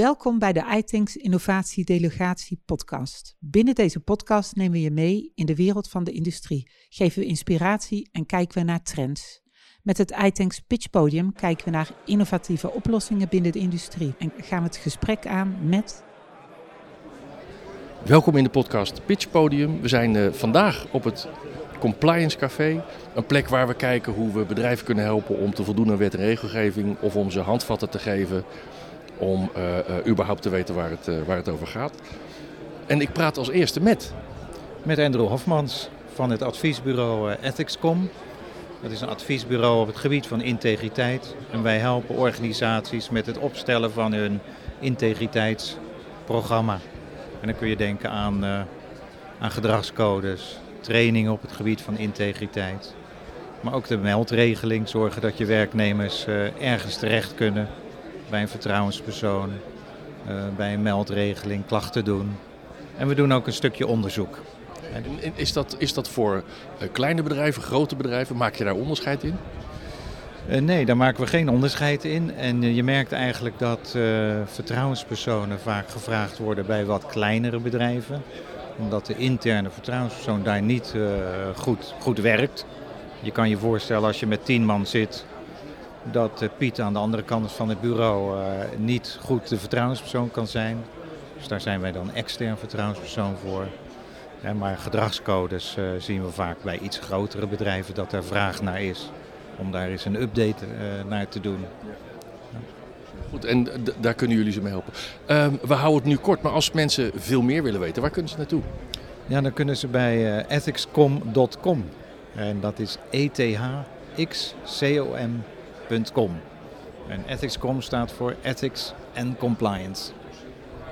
Welkom bij de iThinks Innovatie Delegatie podcast. Binnen deze podcast nemen we je mee in de wereld van de industrie, geven we inspiratie en kijken we naar trends. Met het iThinks Pitch Podium kijken we naar innovatieve oplossingen binnen de industrie en gaan we het gesprek aan met Welkom in de podcast Pitch Podium. We zijn uh, vandaag op het Compliance Café. Een plek waar we kijken hoe we bedrijven kunnen helpen om te voldoen aan wet en regelgeving. Of om ze handvatten te geven om uh, uh, überhaupt te weten waar het, waar het over gaat. En ik praat als eerste met... Met Andrew Hofmans van het adviesbureau Ethicscom. Dat is een adviesbureau op het gebied van integriteit. En wij helpen organisaties met het opstellen van hun integriteitsprogramma. En dan kun je denken aan, aan gedragscodes, trainingen op het gebied van integriteit. Maar ook de meldregeling, zorgen dat je werknemers ergens terecht kunnen bij een vertrouwenspersoon, uh, bij een meldregeling, klachten doen. En we doen ook een stukje onderzoek. En is, dat, is dat voor kleine bedrijven, grote bedrijven? Maak je daar onderscheid in? Uh, nee, daar maken we geen onderscheid in. En je merkt eigenlijk dat uh, vertrouwenspersonen vaak gevraagd worden bij wat kleinere bedrijven. Omdat de interne vertrouwenspersoon daar niet goed, goed werkt. Je kan je voorstellen als je met tien man zit, dat Piet aan de andere kant van het bureau niet goed de vertrouwenspersoon kan zijn. Dus daar zijn wij dan extern vertrouwenspersoon voor. Maar gedragscodes zien we vaak bij iets grotere bedrijven dat er vraag naar is om daar eens een update naar te doen. Goed, en daar kunnen jullie ze mee helpen. Um, we houden het nu kort, maar als mensen veel meer willen weten, waar kunnen ze naartoe? Ja, dan kunnen ze bij ethicscom.com. En dat is En ethicscom staat voor Ethics and Compliance.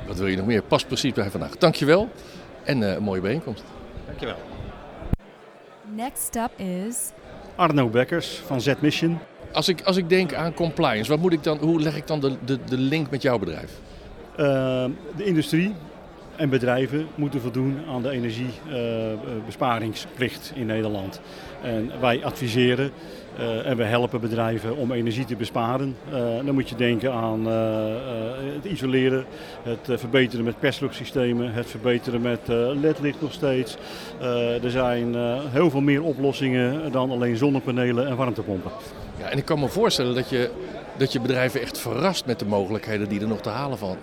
Wat wil je nog meer? Past precies bij vandaag. Dankjewel en uh, een mooie bijeenkomst. Dankjewel. Next up is Arno Bekkers van Z-Mission. Als ik, als ik denk aan compliance, wat moet ik dan, hoe leg ik dan de, de, de link met jouw bedrijf? Uh, de industrie en bedrijven moeten voldoen aan de energiebesparingsplicht uh, in Nederland. En wij adviseren uh, en we helpen bedrijven om energie te besparen. dan moet je denken aan het isoleren, het verbeteren met persluchtsystemen, het verbeteren met ledlicht nog steeds. er zijn heel veel meer oplossingen dan alleen zonnepanelen en warmtepompen. Ja, en ik kan me voorstellen dat je, dat je bedrijven echt verrast met de mogelijkheden die er nog te halen van,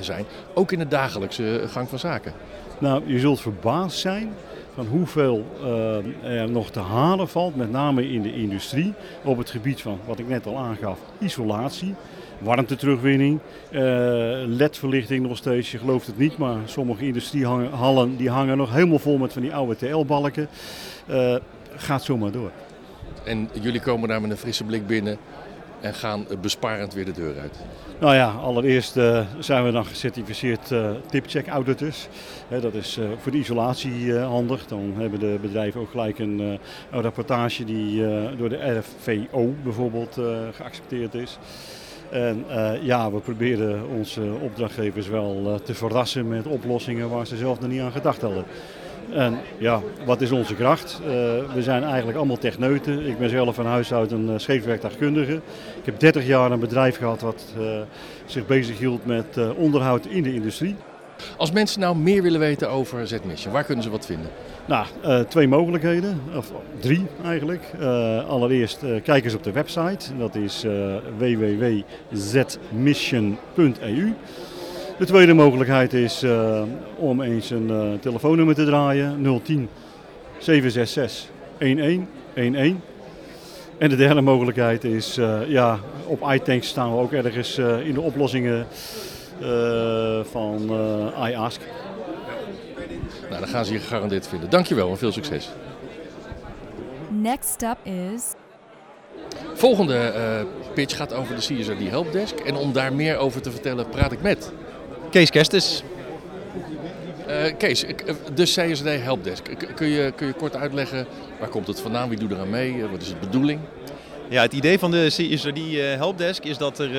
zijn. Ook in de dagelijkse gang van zaken. Nou, je zult verbaasd zijn van hoeveel uh, er nog te halen valt, met name in de industrie, op het gebied van, wat ik net al aangaf, isolatie, warmteterugwinning, uh, ledverlichting nog steeds, je gelooft het niet, maar sommige industriehallen die hangen nog helemaal vol met van die oude TL-balken. Uh, gaat zomaar door. En jullie komen daar met een frisse blik binnen en gaan besparend weer de deur uit. Nou ja, allereerst uh, zijn we dan gecertificeerd uh, tipcheck auditors. Dat is uh, voor de isolatie handig. Dan hebben de bedrijven ook gelijk een, rapportage die door de RFVO bijvoorbeeld geaccepteerd is. En ja, we proberen onze opdrachtgevers wel te verrassen met oplossingen waar ze zelf nog niet aan gedacht hadden. En ja, wat is onze kracht? Uh, we zijn eigenlijk allemaal techneuten. Ik ben zelf van huis uit een uh, scheepswerktuigkundige. Ik heb 30 jaar een bedrijf gehad wat uh, zich bezighield met onderhoud in de industrie. Als mensen nou meer willen weten over Z-Mission, waar kunnen ze wat vinden? Nou, twee mogelijkheden, of drie eigenlijk. allereerst kijk eens op de website, dat is www.zmission.eu. De tweede mogelijkheid is uh, om eens een uh, telefoonnummer te draaien, 010 766 1111. En de derde mogelijkheid is, uh, ja, op iTanks staan we ook ergens in de oplossingen van iAsk. Nou, dan gaan ze je gegarandeerd vinden. Dankjewel en veel succes. Next up is... Volgende pitch gaat over de CSRD Helpdesk. En om daar meer over te vertellen praat ik met... Kees Kestes. Uh, Kees, de CSD Helpdesk. Kun je, kun je kort uitleggen waar komt het vandaan, wie doet er aan mee, wat is de bedoeling? Ja, het idee van de CSRD Helpdesk is dat er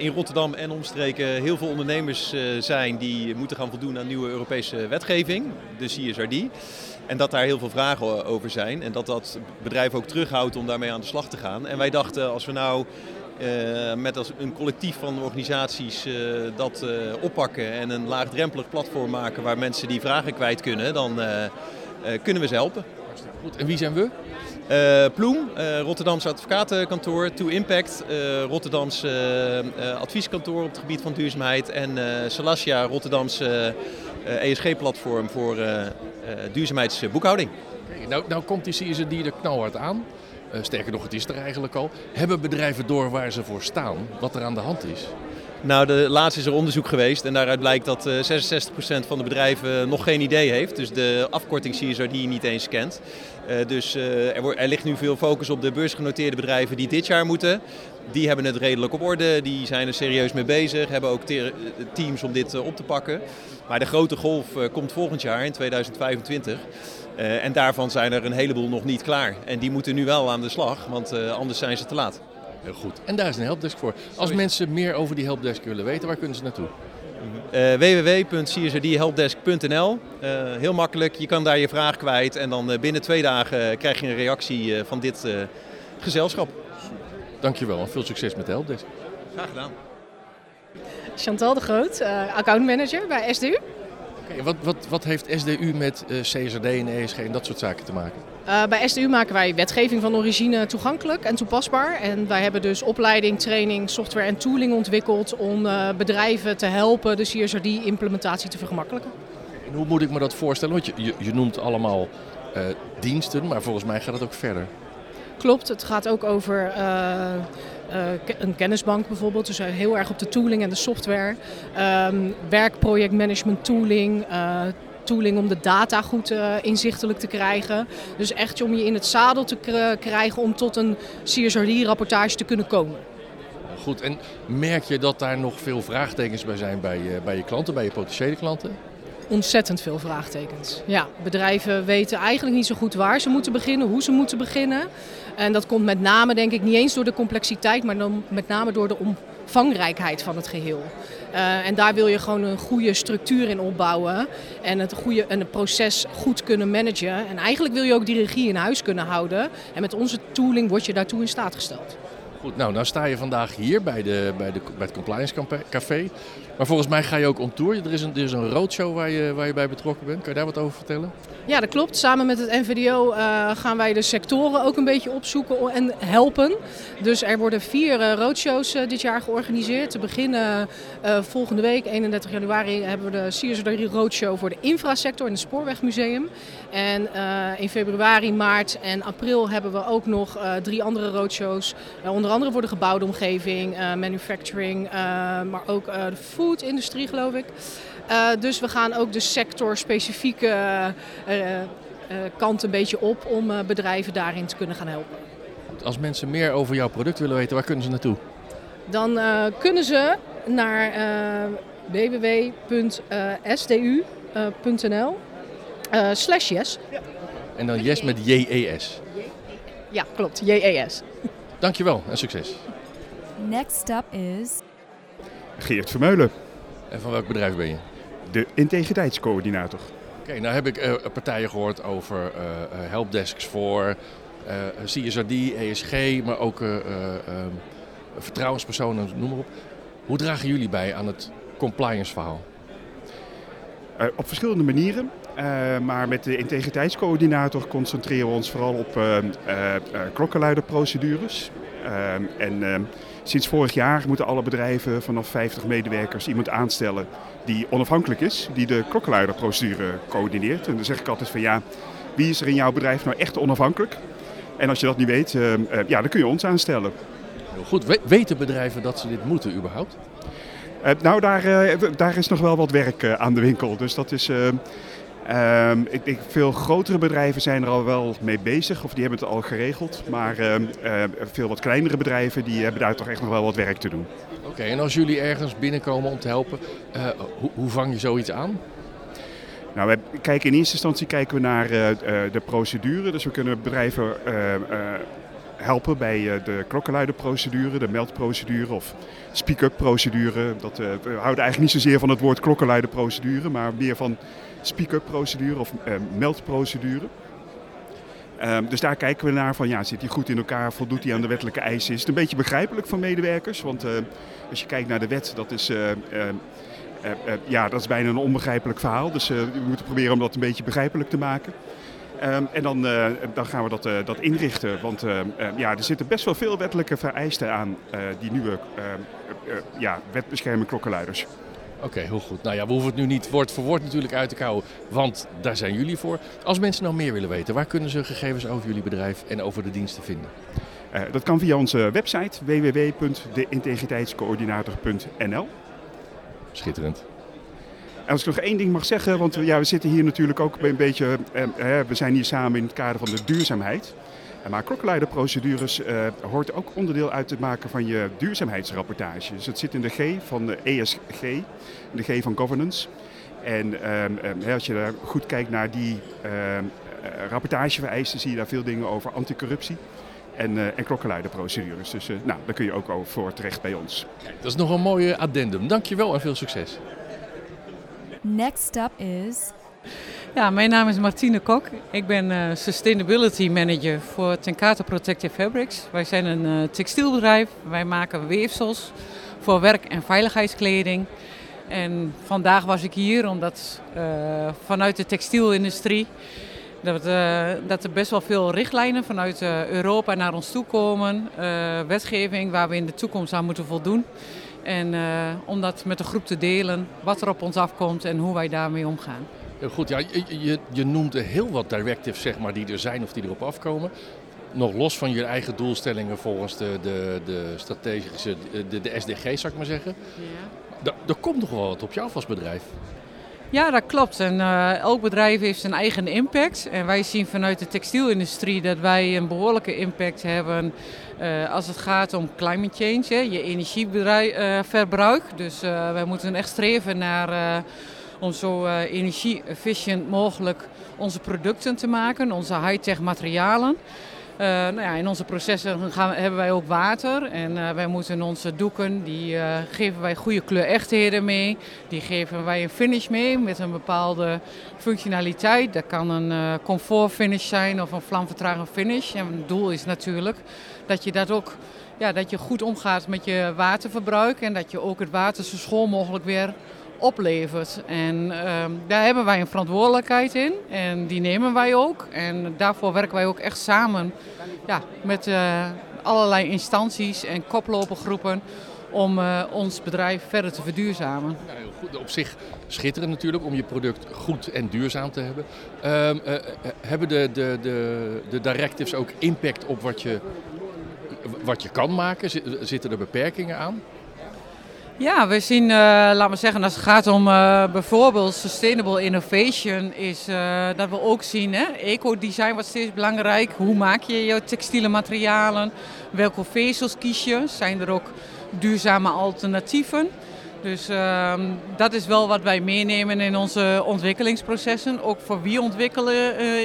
in Rotterdam en omstreken heel veel ondernemers zijn die moeten gaan voldoen aan nieuwe Europese wetgeving, de CSRD. En dat daar heel veel vragen over zijn en dat dat bedrijf ook terughoudt om daarmee aan de slag te gaan. En wij dachten als we nou eh, met als een collectief van organisaties eh, dat eh, oppakken en een laagdrempelig platform maken waar mensen die vragen kwijt kunnen, dan kunnen we ze helpen. Goed, en wie zijn we? Ploem, Rotterdamse advocatenkantoor, To Impact, Rotterdamse advieskantoor op het gebied van duurzaamheid en Salasia, Rotterdamse ESG-platform voor eh, eh, duurzaamheidsboekhouding. Nou, nou komt die CSRD er knalhard aan. Eh, sterker nog, het is er eigenlijk al. Hebben bedrijven door waar ze voor staan, wat er aan de hand is? Nou, de laatst is er onderzoek geweest en daaruit blijkt dat eh 66% van de bedrijven nog geen idee heeft. Dus de afkorting CSRD niet eens kent. Eh, dus eh, er, er ligt nu veel focus op de beursgenoteerde bedrijven die dit jaar moeten. Die hebben het redelijk op orde, die zijn er serieus mee bezig, hebben ook te- teams om dit eh, op te pakken. Maar de grote golf eh, komt volgend jaar in 2025. Eh, en daarvan zijn er een heleboel nog niet klaar. En die moeten nu wel aan de slag, want eh, anders zijn ze te laat. Heel goed. En daar is een helpdesk voor. Als mensen meer over die helpdesk willen weten, waar kunnen ze naartoe? Eh www.csrdhelpdesk.nl Eh, Heel makkelijk, je kan daar je vraag kwijt en dan eh, binnen twee dagen krijg je een reactie eh, van dit eh, gezelschap. Dankjewel en veel succes met de helpdesk. Graag gedaan. Chantal de Groot, eh accountmanager bij SDU. Wat, wat, wat heeft SDU met eh, CSRD en ESG en dat soort zaken te maken? Eh, bij SDU maken wij wetgeving van origine toegankelijk en toepasbaar. En wij hebben dus opleiding, training, software en tooling ontwikkeld om eh, bedrijven te helpen de CSRD-implementatie te vergemakkelijken. En hoe moet ik me dat voorstellen? Want je, je, je noemt allemaal diensten, maar volgens mij gaat het ook verder. Klopt, het gaat ook over een kennisbank bijvoorbeeld. Dus eh, heel erg op de tooling en de software. Ehm werkprojectmanagement tooling. eh, tooling om de data goed eh, inzichtelijk te krijgen. Dus echt om je in het zadel te kr- krijgen om tot een CSRD-rapportage te kunnen komen. Goed, en merk je dat daar nog veel vraagtekens bij zijn bij, bij je klanten, bij je potentiële klanten? Ontzettend veel vraagtekens. Ja, bedrijven weten eigenlijk niet zo goed waar ze moeten beginnen, hoe ze moeten beginnen. En dat komt met name, denk ik, niet eens door de complexiteit, maar dan met name door de omvangrijkheid van het geheel. Eh, en daar wil je gewoon een goede structuur in opbouwen en het, goede, en het proces goed kunnen managen. En eigenlijk wil je ook die regie in huis kunnen houden. En met onze tooling word je daartoe in staat gesteld. Nou, nou sta je vandaag hier bij, de, bij, de, bij het Compliance Café. Maar volgens mij ga je ook on tour. Er is een, er is een roadshow waar je, waar je bij betrokken bent. Kan je daar wat over vertellen? Ja, dat klopt. Samen met het NVDO eh, gaan wij de sectoren ook een beetje opzoeken en helpen. Dus er worden vier eh, roadshows eh, dit jaar georganiseerd. Te beginnen volgende week, 31 januari, hebben we de CSRD Roadshow voor de infrasector in het Spoorwegmuseum. En in februari, maart en april hebben we ook nog drie andere roadshows. Onder andere voor de gebouwde omgeving, eh, manufacturing, eh, maar ook eh, de food-industrie geloof ik. Dus we gaan ook de sectorspecifieke kant een beetje op om bedrijven daarin te kunnen gaan helpen. Als mensen meer over jouw product willen weten, waar kunnen ze naartoe? Dan kunnen ze naar www.sdu.nl slash yes. En dan yes met J-E-S. Ja, klopt. J-E-S. Dankjewel en succes. Next up is Geert Vermeulen, En van welk bedrijf ben je? de integriteitscoördinator. Oké, nou heb ik uh, partijen gehoord over uh, helpdesks voor uh, CSRD, ESG, maar ook uh, vertrouwenspersonen, noem maar op. Hoe dragen jullie bij aan het compliance verhaal? Uh, op verschillende manieren. Uh, maar met de integriteitscoördinator concentreren we ons vooral op uh, klokkenluiderprocedures. en sinds vorig jaar moeten alle bedrijven vanaf 50 medewerkers iemand aanstellen die onafhankelijk is, die de klokkenluiderprocedure coördineert. En dan zeg ik altijd van ja, wie is er in jouw bedrijf nou echt onafhankelijk? En als je dat niet weet, ja, dan kun je ons aanstellen. Heel goed. We weten bedrijven dat ze dit moeten überhaupt? Nou, daar, daar is nog wel wat werk aan de winkel. Dus dat is. Uh, ik denk veel grotere bedrijven zijn er al wel mee bezig of die hebben het al geregeld. Maar veel wat kleinere bedrijven die hebben daar toch echt nog wel wat werk te doen. Oké, okay, en als jullie ergens binnenkomen om te helpen, hoe, hoe vang je zoiets aan? Nou, wij kijken in eerste instantie kijken we naar de procedure. Dus we kunnen bedrijven helpen bij de klokkenluiderprocedure, de meldprocedure of speak-up procedure. Dat, we houden eigenlijk niet zozeer van het woord klokkenluiderprocedure, maar meer van speak-up procedure of uh, meldprocedure. Ehm, dus daar kijken we naar van, ja, zit hij goed in elkaar, voldoet hij aan de wettelijke eisen? Is het een beetje begrijpelijk voor medewerkers? Want als je kijkt naar de wet, dat is... ja, dat is bijna een onbegrijpelijk verhaal. Dus we moeten proberen om dat een beetje begrijpelijk te maken. Ehm, en dan, dan gaan we dat, dat inrichten. Want ja, er zitten best wel veel wettelijke vereisten aan die nieuwe ja, wetbescherming klokkenluiders. Oké, heel goed. Nou ja, we hoeven het nu niet woord voor woord natuurlijk uit te kouwen, want daar zijn jullie voor. Als mensen nou meer willen weten, waar kunnen ze gegevens over jullie bedrijf en over de diensten vinden? Uh, dat kan via onze website www.deintegriteitscoördinator.nl. Schitterend. En als ik nog één ding mag zeggen, want ja, we zitten hier natuurlijk ook een beetje, eh, eh, we zijn hier samen in het kader van de duurzaamheid. Maar klokkenluiderprocedures uh, hoort ook onderdeel uit te maken van je duurzaamheidsrapportage. Dus het zit in de G van de ESG, de G van governance. En uh, als je daar goed kijkt naar die uh, rapportagevereisten, zie je daar veel dingen over anticorruptie en, uh, en klokkenluiderprocedures. Dus uh, nou, daar kun je ook over voor terecht bij ons. Dat is nog een mooie addendum. Dankjewel en veel succes. Next up is ja, mijn naam is Martine Kok. Ik ben uh, Sustainability Manager voor Tenkate Protective Fabrics. Wij zijn een uh, textielbedrijf. Wij maken weefsels voor werk- en veiligheidskleding. En vandaag was ik hier omdat uh, vanuit de textielindustrie... Dat, dat, er best wel veel richtlijnen vanuit Europa naar ons toe komen. wetgeving waar we in de toekomst aan moeten voldoen. En om dat met de groep te delen, wat er op ons afkomt en hoe wij daarmee omgaan. Goed, ja, je, je noemt heel wat directives zeg maar, die er zijn of die erop afkomen. Nog los van je eigen doelstellingen volgens de, de, de strategische, de, de SDG zou ik maar zeggen. Ja. Er komt nog wel wat op jou als bedrijf. Ja, dat klopt. En uh, elk bedrijf heeft zijn eigen impact. En wij zien vanuit de textielindustrie dat wij een behoorlijke impact hebben uh, als het gaat om climate change, hè, je energieverbruik. Uh, dus wij moeten echt streven naar om zo uh, energie-efficient mogelijk onze producten te maken, onze high-tech materialen. Uh, nou ja, in onze processen gaan, hebben wij ook water en uh, wij moeten onze doeken, die geven wij goede kleurechtheden mee. Die geven wij een finish mee met een bepaalde functionaliteit. Dat kan een comfort finish zijn of een vlamvertragende finish. En het doel is natuurlijk dat je dat ook ja, dat je goed omgaat met je waterverbruik en dat je ook het water zo schoon mogelijk weer oplevert. En uh, daar hebben wij een verantwoordelijkheid in en die nemen wij ook. En daarvoor werken wij ook echt samen ja, met uh, allerlei instanties en koplopergroepen om uh, ons bedrijf verder te verduurzamen. Heel goed. Op zich schitterend natuurlijk om je product goed en duurzaam te hebben. Uh, hebben de, de, de, de directives ook impact op wat je, wat je kan maken? Zitten er beperkingen aan? Ja, we zien, uh, laat maar zeggen, als het gaat om uh, bijvoorbeeld sustainable innovation, is uh, dat we ook zien, eco-design wordt steeds belangrijk. Hoe maak je je textiele materialen? Welke vezels kies je? Zijn er ook duurzame alternatieven? Dus uh, dat is wel wat wij meenemen in onze ontwikkelingsprocessen. Ook voor wie ontwikkelen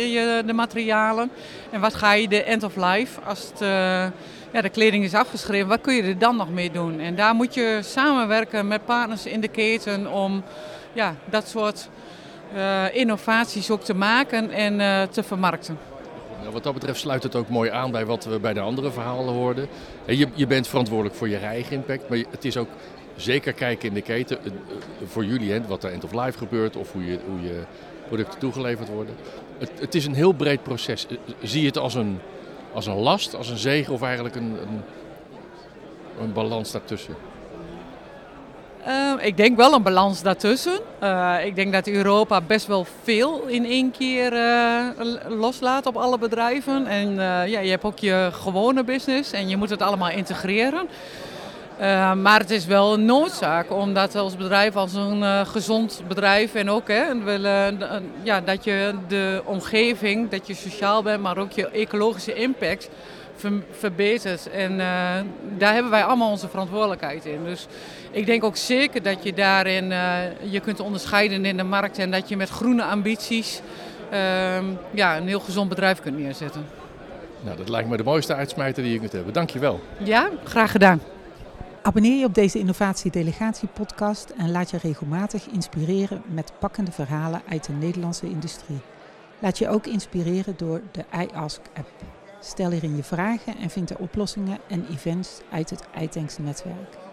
je de materialen? En wat ga je de end of life als het ja, de kleding is afgeschreven, wat kun je er dan nog mee doen? En daar moet je samenwerken met partners in de keten om ja, dat soort uh, innovaties ook te maken en uh, te vermarkten. Nou, wat dat betreft sluit het ook mooi aan bij wat we bij de andere verhalen hoorden. Je, je bent verantwoordelijk voor je eigen impact, maar het is ook zeker kijken in de keten uh, voor jullie, hè, wat er end of life gebeurt of hoe je, hoe je producten toegeleverd worden. Het, het is een heel breed proces. Zie je het als een als een last, als een zegen of eigenlijk een, een, een balans daartussen? Uh, ik denk wel een balans daartussen. Uh, ik denk dat Europa best wel veel in één keer uh, loslaat op alle bedrijven. En ja, je hebt ook je gewone business en je moet het allemaal integreren. Uh, maar het is wel een noodzaak om dat als bedrijf, als een uh, gezond bedrijf en ook hè, willen, uh, ja, dat je de omgeving, dat je sociaal bent, maar ook je ecologische impact ver verbetert. En daar hebben wij allemaal onze verantwoordelijkheid in. Dus ik denk ook zeker dat je daarin je kunt onderscheiden in de markt en dat je met groene ambities ehm, ja, een heel gezond bedrijf kunt neerzetten. Nou, dat lijkt me de mooiste uitsmijter die je kunt hebben. Dank je wel. Ja, graag gedaan. Abonneer je op deze Innovatie Delegatie podcast en laat je regelmatig inspireren met pakkende verhalen uit de Nederlandse industrie. Laat je ook inspireren door de iAsk app. Stel hierin je vragen en vind de oplossingen en events uit het iTanks netwerk.